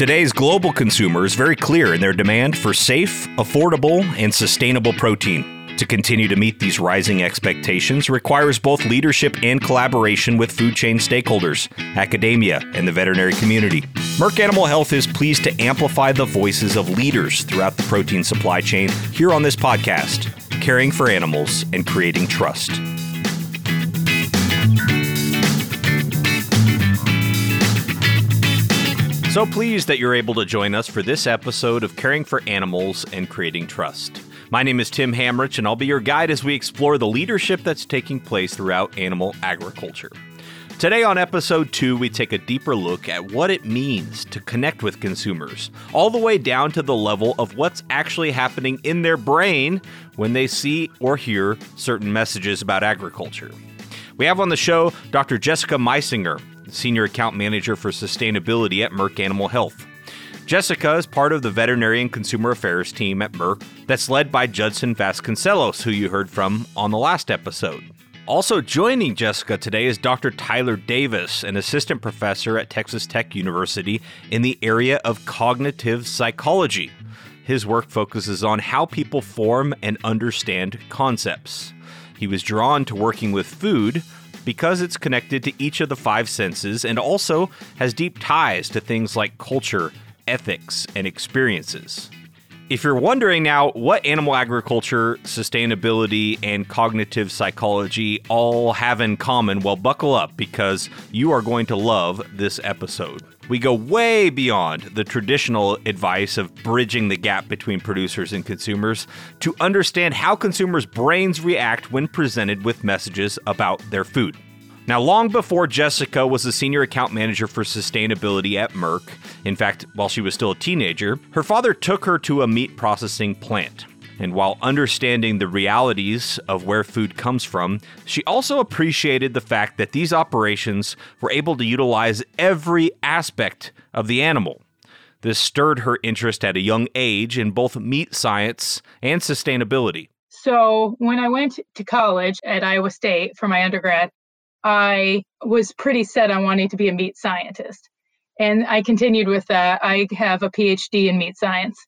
Today's global consumer is very clear in their demand for safe, affordable, and sustainable protein. To continue to meet these rising expectations requires both leadership and collaboration with food chain stakeholders, academia, and the veterinary community. Merck Animal Health is pleased to amplify the voices of leaders throughout the protein supply chain here on this podcast, caring for animals and creating trust. So pleased that you're able to join us for this episode of Caring for Animals and Creating Trust. My name is Tim Hammerich, and I'll be your guide as we explore the leadership that's taking place throughout animal agriculture. Today, on episode two, we take a deeper look at what it means to connect with consumers, all the way down to the level of what's actually happening in their brain when they see or hear certain messages about agriculture. We have on the show Dr. Jessica Meisinger, Senior Account Manager for Sustainability at Merck Animal Health. Jessica is part of the Veterinary and Consumer Affairs team at Merck that's led by Judson Vasconcelos, who you heard from on the last episode. Also joining Jessica today is Dr. Tyler Davis, an assistant professor at Texas Tech University in the area of cognitive psychology. His work focuses on how people form and understand concepts. He was drawn to working with food because it's connected to each of the five senses and also has deep ties to things like culture ethics, and experiences. If you're wondering now what animal agriculture, sustainability, and cognitive psychology all have in common, well, buckle up because you are going to love this episode. We go way beyond the traditional advice of bridging the gap between producers and consumers to understand how consumers' brains react when presented with messages about their food. Now, long before Jessica was the senior account manager for sustainability at Merck, in fact, while she was still a teenager, her father took her to a meat processing plant. And while understanding the realities of where food comes from, she also appreciated the fact that these operations were able to utilize every aspect of the animal. This stirred her interest at a young age in both meat science and sustainability. So, when I went to college at Iowa State for my undergrad, I was pretty set on wanting to be a meat scientist. And I continued with that. I have a PhD in meat science,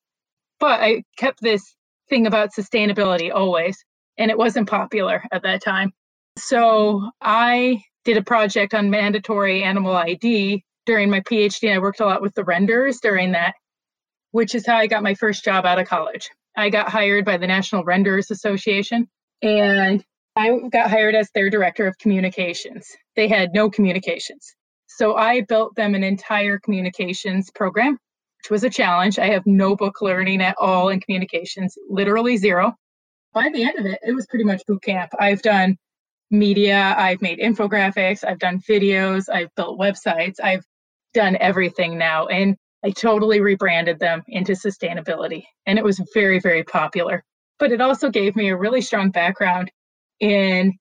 but I kept this thing about sustainability always, and it wasn't popular at that time. So I did a project on mandatory animal ID during my PhD. And I worked a lot with the renders during that, which is how I got my first job out of college. I got hired by the National Renderers Association, and I got hired as their director of communications. They had no communications. So I built them an entire communications program, which was a challenge. I have no book learning at all in communications, literally zero. By the end of it, it was pretty much boot camp. I've done media, I've made infographics, I've done videos, I've built websites, I've done everything now. And I totally rebranded them into sustainability. And it was very, very popular. But it also gave me a really strong background in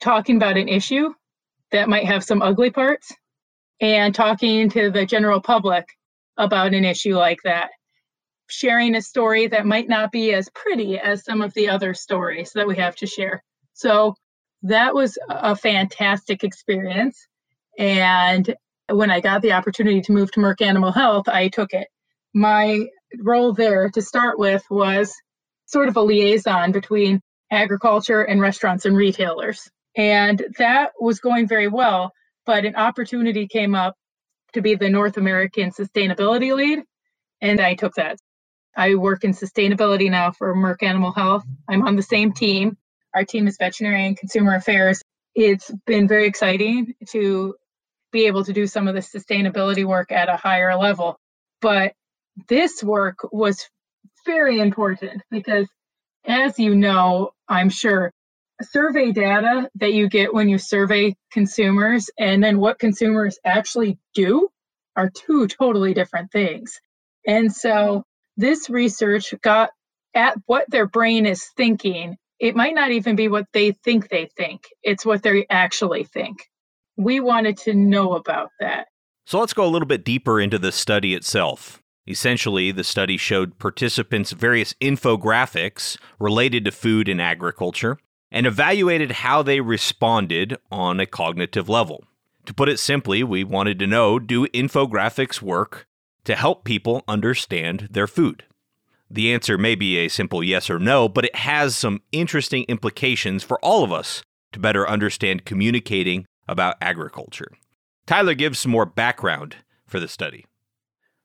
talking about an issue that might have some ugly parts and talking to the general public about an issue like that. Sharing a story that might not be as pretty as some of the other stories that we have to share. So that was a fantastic experience. And when I got the opportunity to move to Merck Animal Health, I took it. My role there to start with was sort of a liaison between agriculture and restaurants and retailers. And that was going very well, but an opportunity came up to be the North American sustainability lead, and I took that. I work in sustainability now for Merck Animal Health. I'm on the same team. Our team is veterinary and consumer affairs. It's been very exciting to be able to do some of the sustainability work at a higher level. But this work was very important because as you know, I'm sure, survey data that you get when you survey consumers and then what consumers actually do are two totally different things. And so this research got at what their brain is thinking. It might not even be what they think they think, it's what they actually think. We wanted to know about that. So let's go a little bit deeper into the study itself. Essentially, the study showed participants various infographics related to food and agriculture and evaluated how they responded on a cognitive level. To put it simply, we wanted to know do infographics work to help people understand their food? The answer may be a simple yes or no, but it has some interesting implications for all of us to better understand communicating about agriculture. Tyler gives some more background for the study.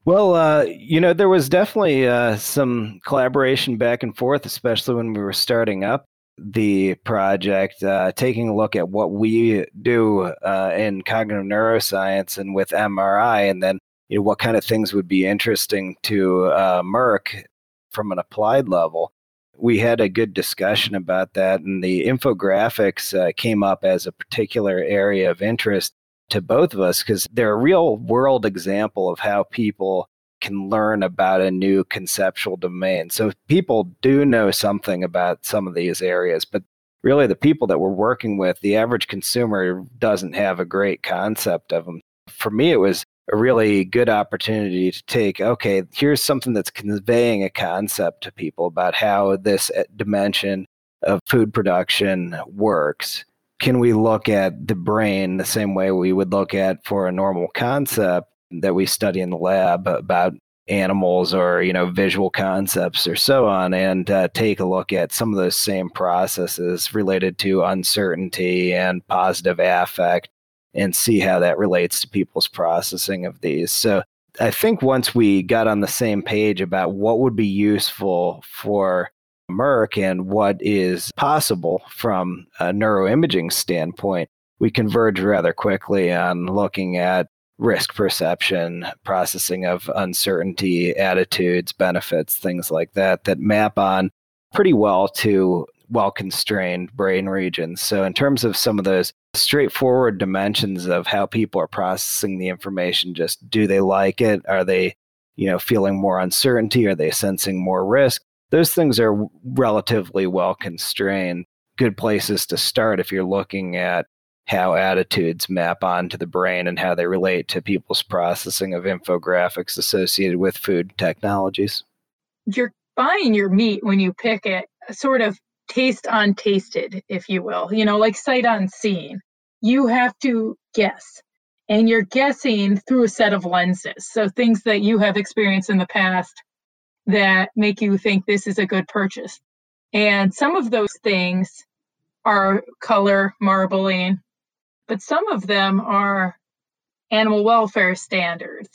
Well, uh, you know, there was definitely uh, some collaboration back and forth, especially when we were starting up the project, uh, taking a look at what we do uh, in cognitive neuroscience and with MRI, and then you know what kind of things would be interesting to uh, Merck from an applied level. We had a good discussion about that, and the infographics uh, came up as a particular area of interest to both of us because they're a real world example of how people can learn about a new conceptual domain. So people do know something about some of these areas, but really the people that we're working with, the average consumer doesn't have a great concept of them. For me, it was a really good opportunity to take, okay, here's something that's conveying a concept to people about how this uh, dimension of food production works can we look at the brain the same way we would look at for a normal concept that we study in the lab about animals or you know visual concepts or so on and uh, take a look at some of those same processes related to uncertainty and positive affect and see how that relates to people's processing of these. So i think once we got on the same page about what would be useful for Merck and what is possible from a neuroimaging standpoint, we converge rather quickly on looking at risk perception, processing of uncertainty, attitudes, benefits, things like that, that map on pretty well to well constrained brain regions. So, in terms of some of those straightforward dimensions of how people are processing the information, just do they like it? Are they, you know, feeling more uncertainty? Are they sensing more risk? Those things are relatively well constrained. Good places to start if you're looking at how attitudes map onto the brain and how they relate to people's processing of infographics associated with food technologies. You're buying your meat when you pick it, sort of taste untasted, if you will, you know, like sight on unseen. You have to guess, and you're guessing through a set of lenses. So things that you have experienced in the past that make you think this is a good purchase. And some of those things are color marbling, but some of them are animal welfare standards,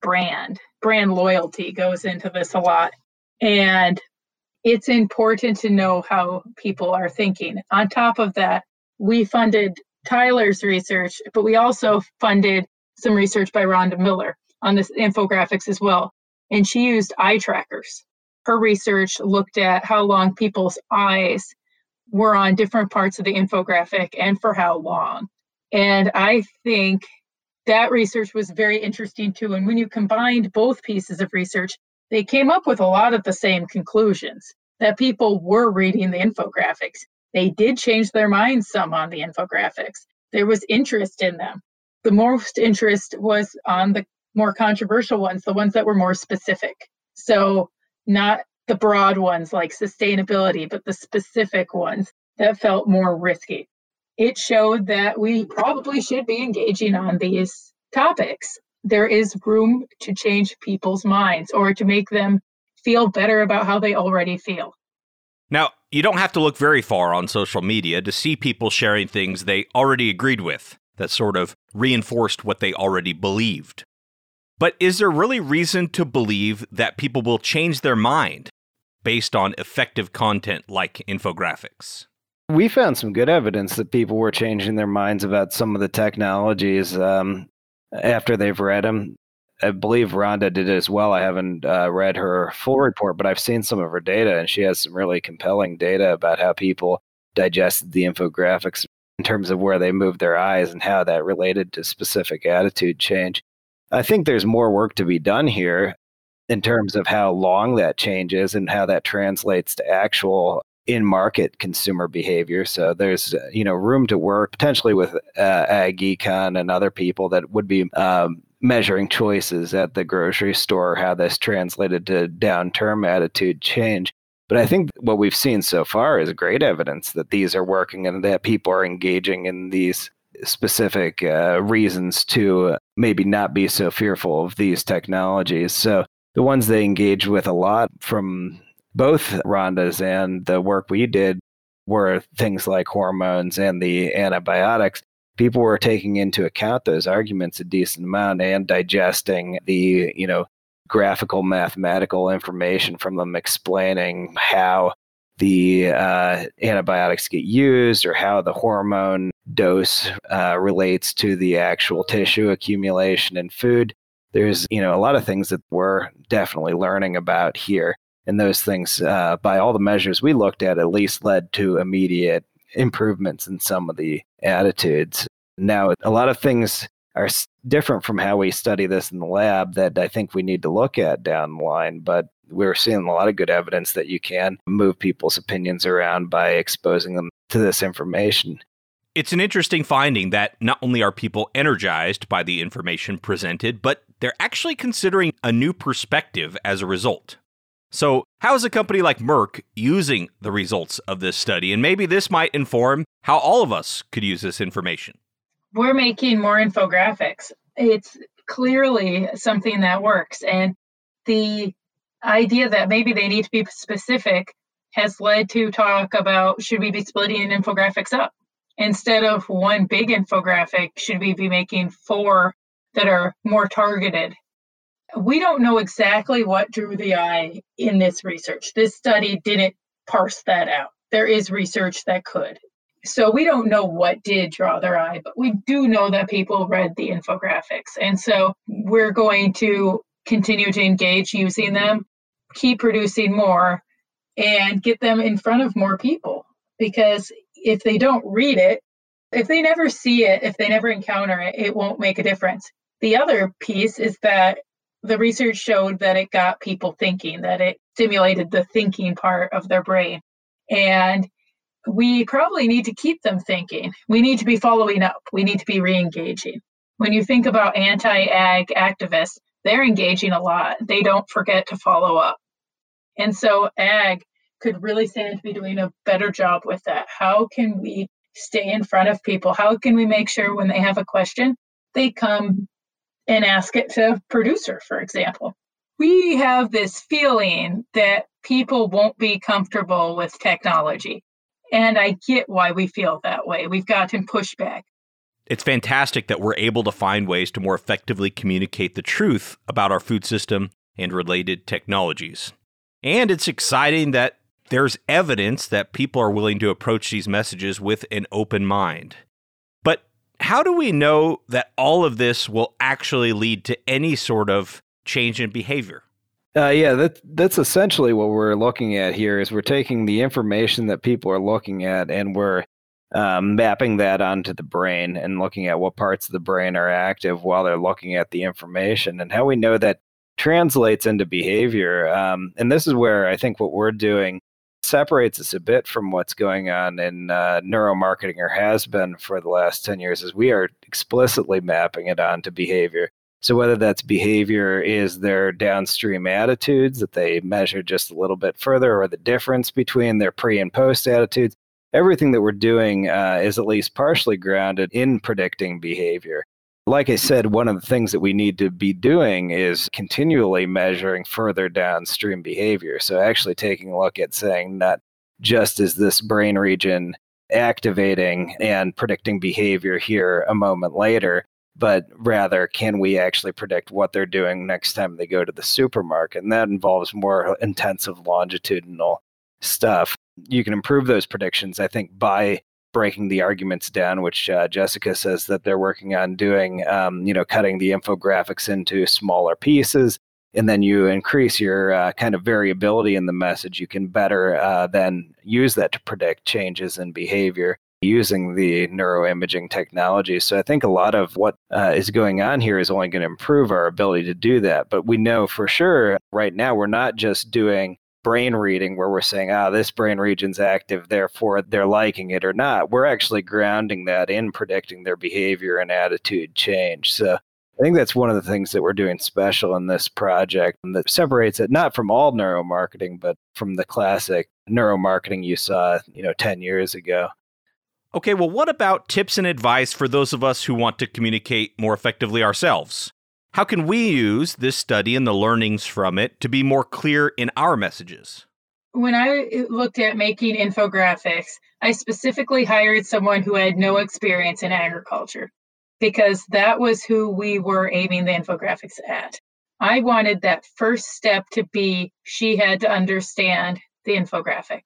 brand, brand loyalty goes into this a lot. And it's important to know how people are thinking. On top of that, we funded Tyler's research, but we also funded some research by Rhonda Miller on this infographics as well and she used eye trackers. Her research looked at how long people's eyes were on different parts of the infographic and for how long. And I think that research was very interesting too. And when you combined both pieces of research, they came up with a lot of the same conclusions that people were reading the infographics. They did change their minds some on the infographics. There was interest in them. The most interest was on the more controversial ones, the ones that were more specific. So, not the broad ones like sustainability, but the specific ones that felt more risky. It showed that we probably should be engaging on these topics. There is room to change people's minds or to make them feel better about how they already feel. Now, you don't have to look very far on social media to see people sharing things they already agreed with that sort of reinforced what they already believed. But is there really reason to believe that people will change their mind based on effective content like infographics? We found some good evidence that people were changing their minds about some of the technologies um, after they've read them. I believe Rhonda did it as well. I haven't uh, read her full report, but I've seen some of her data, and she has some really compelling data about how people digested the infographics in terms of where they moved their eyes and how that related to specific attitude change. I think there's more work to be done here in terms of how long that change is and how that translates to actual in market consumer behavior. So there's you know room to work potentially with uh, Ag Econ and other people that would be um, measuring choices at the grocery store, how this translated to down term attitude change. But I think what we've seen so far is great evidence that these are working and that people are engaging in these specific uh, reasons to maybe not be so fearful of these technologies. So the ones they engage with a lot from both Rhonda's and the work we did were things like hormones and the antibiotics. People were taking into account those arguments a decent amount and digesting the, you know, graphical mathematical information from them explaining how the uh, antibiotics get used or how the hormone dose uh, relates to the actual tissue accumulation in food. There's, you know, a lot of things that we're definitely learning about here. And those things, uh, by all the measures we looked at, at least led to immediate improvements in some of the attitudes. Now, a lot of things are different from how we study this in the lab that I think we need to look at down the line. But we're seeing a lot of good evidence that you can move people's opinions around by exposing them to this information. It's an interesting finding that not only are people energized by the information presented, but they're actually considering a new perspective as a result. So, how is a company like Merck using the results of this study? And maybe this might inform how all of us could use this information. We're making more infographics. It's clearly something that works. And the idea that maybe they need to be specific has led to talk about should we be splitting infographics up? Instead of one big infographic, should we be making four that are more targeted? We don't know exactly what drew the eye in this research. This study didn't parse that out. There is research that could. So we don't know what did draw their eye, but we do know that people read the infographics. And so we're going to continue to engage using them, keep producing more, and get them in front of more people. Because if they don't read it, if they never see it, if they never encounter it, it won't make a difference. The other piece is that the research showed that it got people thinking, that it stimulated the thinking part of their brain. And we probably need to keep them thinking. We need to be following up. We need to be re engaging. When you think about anti ag activists, they're engaging a lot. They don't forget to follow up. And so ag could really stand to be doing a better job with that. How can we stay in front of people? How can we make sure when they have a question, they come and ask it to producer, for example? We have this feeling that people won't be comfortable with technology. And I get why we feel that way. We've gotten pushback. It's fantastic that we're able to find ways to more effectively communicate the truth about our food system and related technologies. And it's exciting that there's evidence that people are willing to approach these messages with an open mind. But how do we know that all of this will actually lead to any sort of change in behavior? Uh, yeah, that that's essentially what we're looking at here. Is we're taking the information that people are looking at and we're um, mapping that onto the brain and looking at what parts of the brain are active while they're looking at the information and how we know that translates into behavior. Um, and this is where I think what we're doing separates us a bit from what's going on in uh, neuromarketing or has been for the last 10 years is we are explicitly mapping it onto behavior. So whether that's behavior is their downstream attitudes that they measure just a little bit further or the difference between their pre and post attitudes, everything that we're doing uh, is at least partially grounded in predicting behavior. Like I said, one of the things that we need to be doing is continually measuring further downstream behavior. So, actually taking a look at saying not just is this brain region activating and predicting behavior here a moment later, but rather can we actually predict what they're doing next time they go to the supermarket? And that involves more intensive longitudinal stuff you can improve those predictions, I think, by breaking the arguments down, which uh, Jessica says that they're working on doing, um, you know, cutting the infographics into smaller pieces. And then you increase your uh, kind of variability in the message. You can better uh, then use that to predict changes in behavior using the neuroimaging technology. So I think a lot of what uh, is going on here is only going to improve our ability to do that. But we know for sure right now we're not just doing brain reading where we're saying, ah, this brain region's active, therefore they're liking it or not. We're actually grounding that in predicting their behavior and attitude change. So I think that's one of the things that we're doing special in this project that separates it not from all neuromarketing, but from the classic neuromarketing you saw, you know, 10 years ago. Okay, well, what about tips and advice for those of us who want to communicate more effectively ourselves? How can we use this study and the learnings from it to be more clear in our messages? When I uh, looked at making infographics, I specifically hired someone who had no experience in agriculture because that was who we were aiming the infographics at. I wanted that first step to be she had to understand the infographic.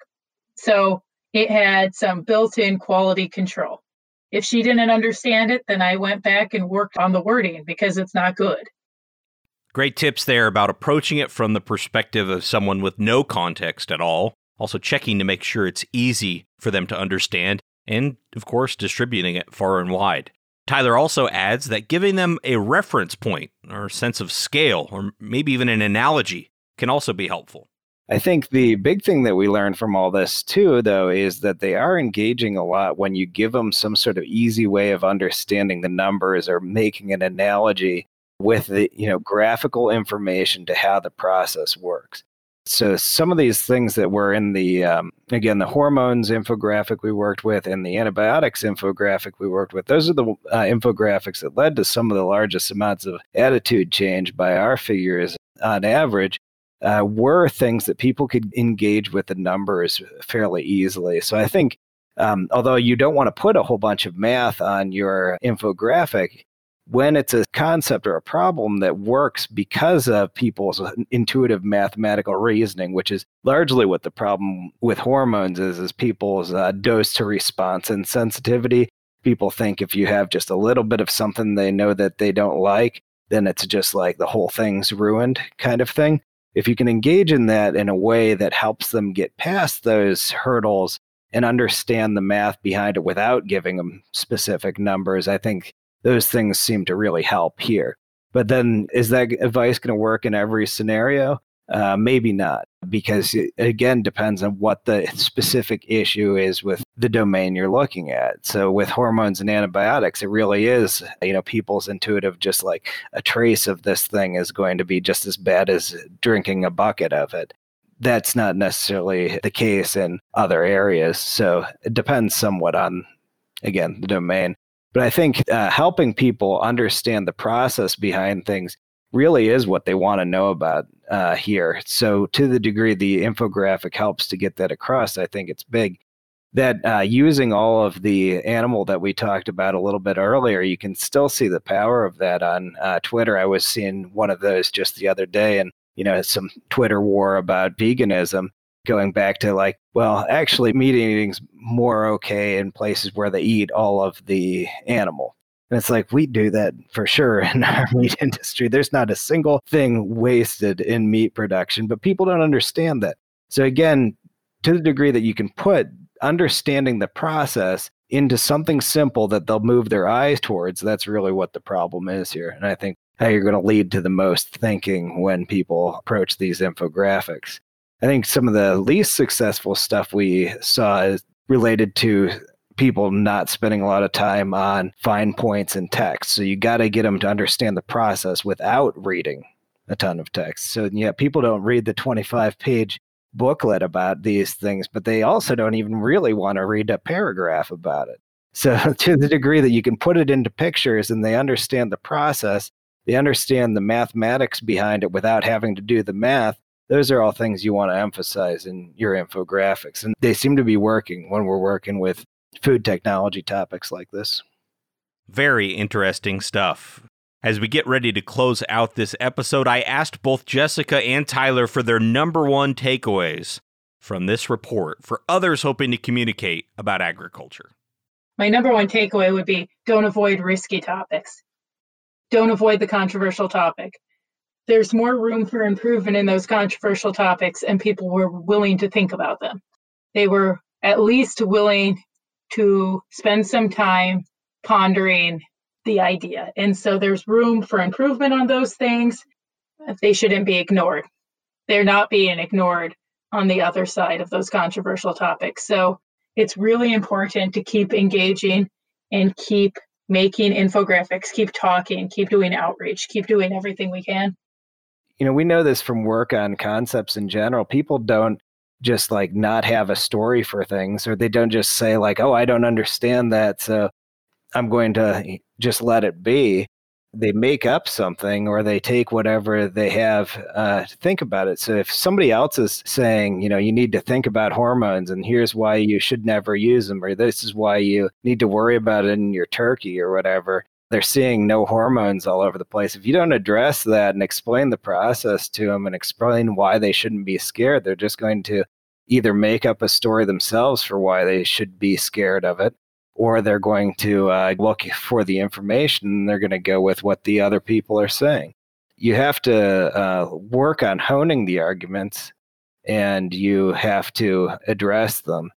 So it had some built in quality control. If she didn't understand it, then I went back and worked on the wording because it's not good. Great tips there about approaching it from the perspective of someone with no context at all. Also, checking to make sure it's easy for them to understand, and of course, distributing it far and wide. Tyler also adds that giving them a reference point or sense of scale, or maybe even an analogy, can also be helpful. I think the big thing that we learned from all this too, though, is that they are engaging a lot when you give them some sort of easy way of understanding the numbers or making an analogy with the you know graphical information to how the process works. So some of these things that were in the um, again the hormones infographic we worked with and the antibiotics infographic we worked with, those are the uh, infographics that led to some of the largest amounts of attitude change by our figures on average. Uh, were things that people could engage with the numbers fairly easily. So I think, um, although you don't want to put a whole bunch of math on your infographic, when it's a concept or a problem that works because of people's intuitive mathematical reasoning, which is largely what the problem with hormones is, is people's uh, dose to response and sensitivity. People think if you have just a little bit of something they know that they don't like, then it's just like the whole thing's ruined kind of thing. If you can engage in that in a way that helps them get past those hurdles and understand the math behind it without giving them specific numbers, I think those things seem to really help here. But then, is that advice going to work in every scenario? Uh, maybe not, because it again depends on what the specific issue is with the domain you're looking at. So with hormones and antibiotics, it really is, you know, people's intuitive, just like a trace of this thing is going to be just as bad as drinking a bucket of it. That's not necessarily the case in other areas. So it depends somewhat on, again, the domain. But I think uh, helping people understand the process behind things really is what they want to know about uh, here. So, to the degree the infographic helps to get that across, I think it's big. That uh, using all of the animal that we talked about a little bit earlier, you can still see the power of that on uh, Twitter. I was seeing one of those just the other day, and you know, some Twitter war about veganism going back to like, well, actually, meat eating's more okay in places where they eat all of the animal. And it's like we do that for sure in our meat industry. There's not a single thing wasted in meat production, but people don't understand that. So again, to the degree that you can put understanding the process into something simple that they'll move their eyes towards, that's really what the problem is here. And I think how you're going to lead to the most thinking when people approach these infographics. I think some of the least successful stuff we saw is related to people not spending a lot of time on fine points in text. So you got to get them to understand the process without reading a ton of text. So yeah, people don't read the 25 page booklet about these things, but they also don't even really want to read a paragraph about it. So to the degree that you can put it into pictures and they understand the process, they understand the mathematics behind it without having to do the math, those are all things you want to emphasize in your infographics. And they seem to be working when we're working with food technology topics like this. Very interesting stuff. As we get ready to close out this episode, I asked both Jessica and Tyler for their number one takeaways from this report for others hoping to communicate about agriculture. My number one takeaway would be don't avoid risky topics. Don't avoid the controversial topic there's more room for improvement in those controversial topics, and people were willing to think about them. They were at least willing to spend some time pondering the idea. And so there's room for improvement on those things. They shouldn't be ignored. They're not being ignored on the other side of those controversial topics. So it's really important to keep engaging and keep making infographics, keep talking, keep doing outreach, keep doing everything we can you know, we know this from work on concepts in general. People don't just like not have a story for things or they don't just say like oh i don't understand that so i'm going to just let it be. They make up something or they take whatever they have uh, to think about it. So if somebody else is saying you know you need to think about hormones and here's why you should never use them or this is why you need to worry about it in your turkey or whatever they're seeing no hormones all over the place. If you don't address that and explain the process to them and explain why they shouldn't be scared, they're just going to either make up a story themselves for why they should be scared of it, or they're going to uh, look for the information and they're going to go with what the other people are saying. You have to uh, work on honing the arguments and you have to address them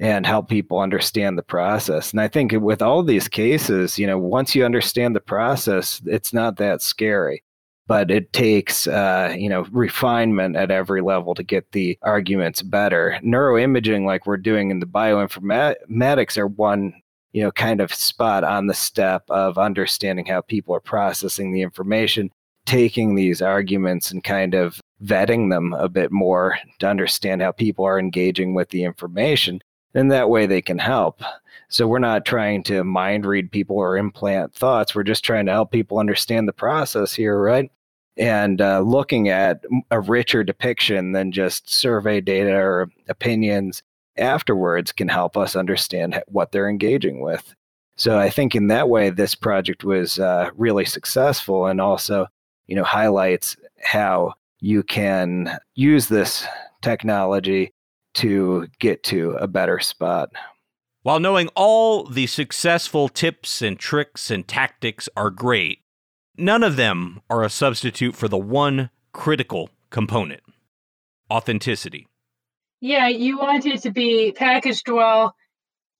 and help people understand the process. And I think with all these cases, you know, once you understand the process, it's not that scary. But it takes, uh, you know, refinement at every level to get the arguments better. Neuroimaging, like we're doing in the bioinformatics, are one, you know, kind of spot on the step of understanding how people are processing the information, taking these arguments and kind of vetting them a bit more to understand how people are engaging with the information and that way they can help. So we're not trying to mind read people or implant thoughts. We're just trying to help people understand the process here, right? And uh, looking at a richer depiction than just survey data or opinions afterwards can help us understand what they're engaging with. So I think in that way, this project was uh, really successful, and also, you know, highlights how you can use this technology to get to a better spot. While knowing all the successful tips and tricks and tactics are great, none of them are a substitute for the one critical component authenticity. Yeah, you want it to be packaged well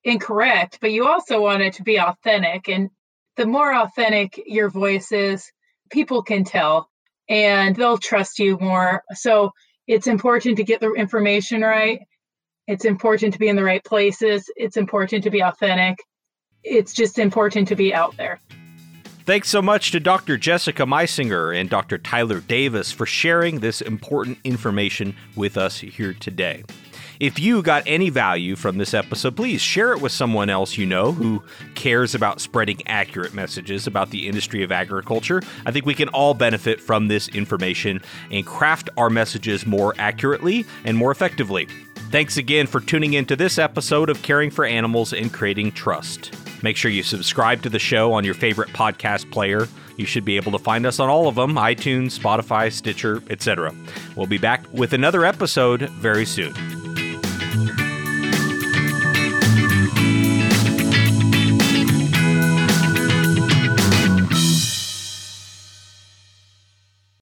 and correct, but you also want it to be authentic. And the more authentic your voice is, people can tell and they'll trust you more. So it's important to get the information right. It's important to be in the right places. It's important to be authentic. It's just important to be out there. Thanks so much to Dr. Jessica Meisinger and Dr. Tyler Davis for sharing this important information with us here today. If you got any value from this episode, please share it with someone else you know who cares about spreading accurate messages about the industry of agriculture. I think we can all benefit from this information and craft our messages more accurately and more effectively. Thanks again for tuning in to this episode of Caring for Animals and Creating Trust. Make sure you subscribe to the show on your favorite podcast player. You should be able to find us on all of them iTunes, Spotify, Stitcher, etc. We'll be back with another episode very soon.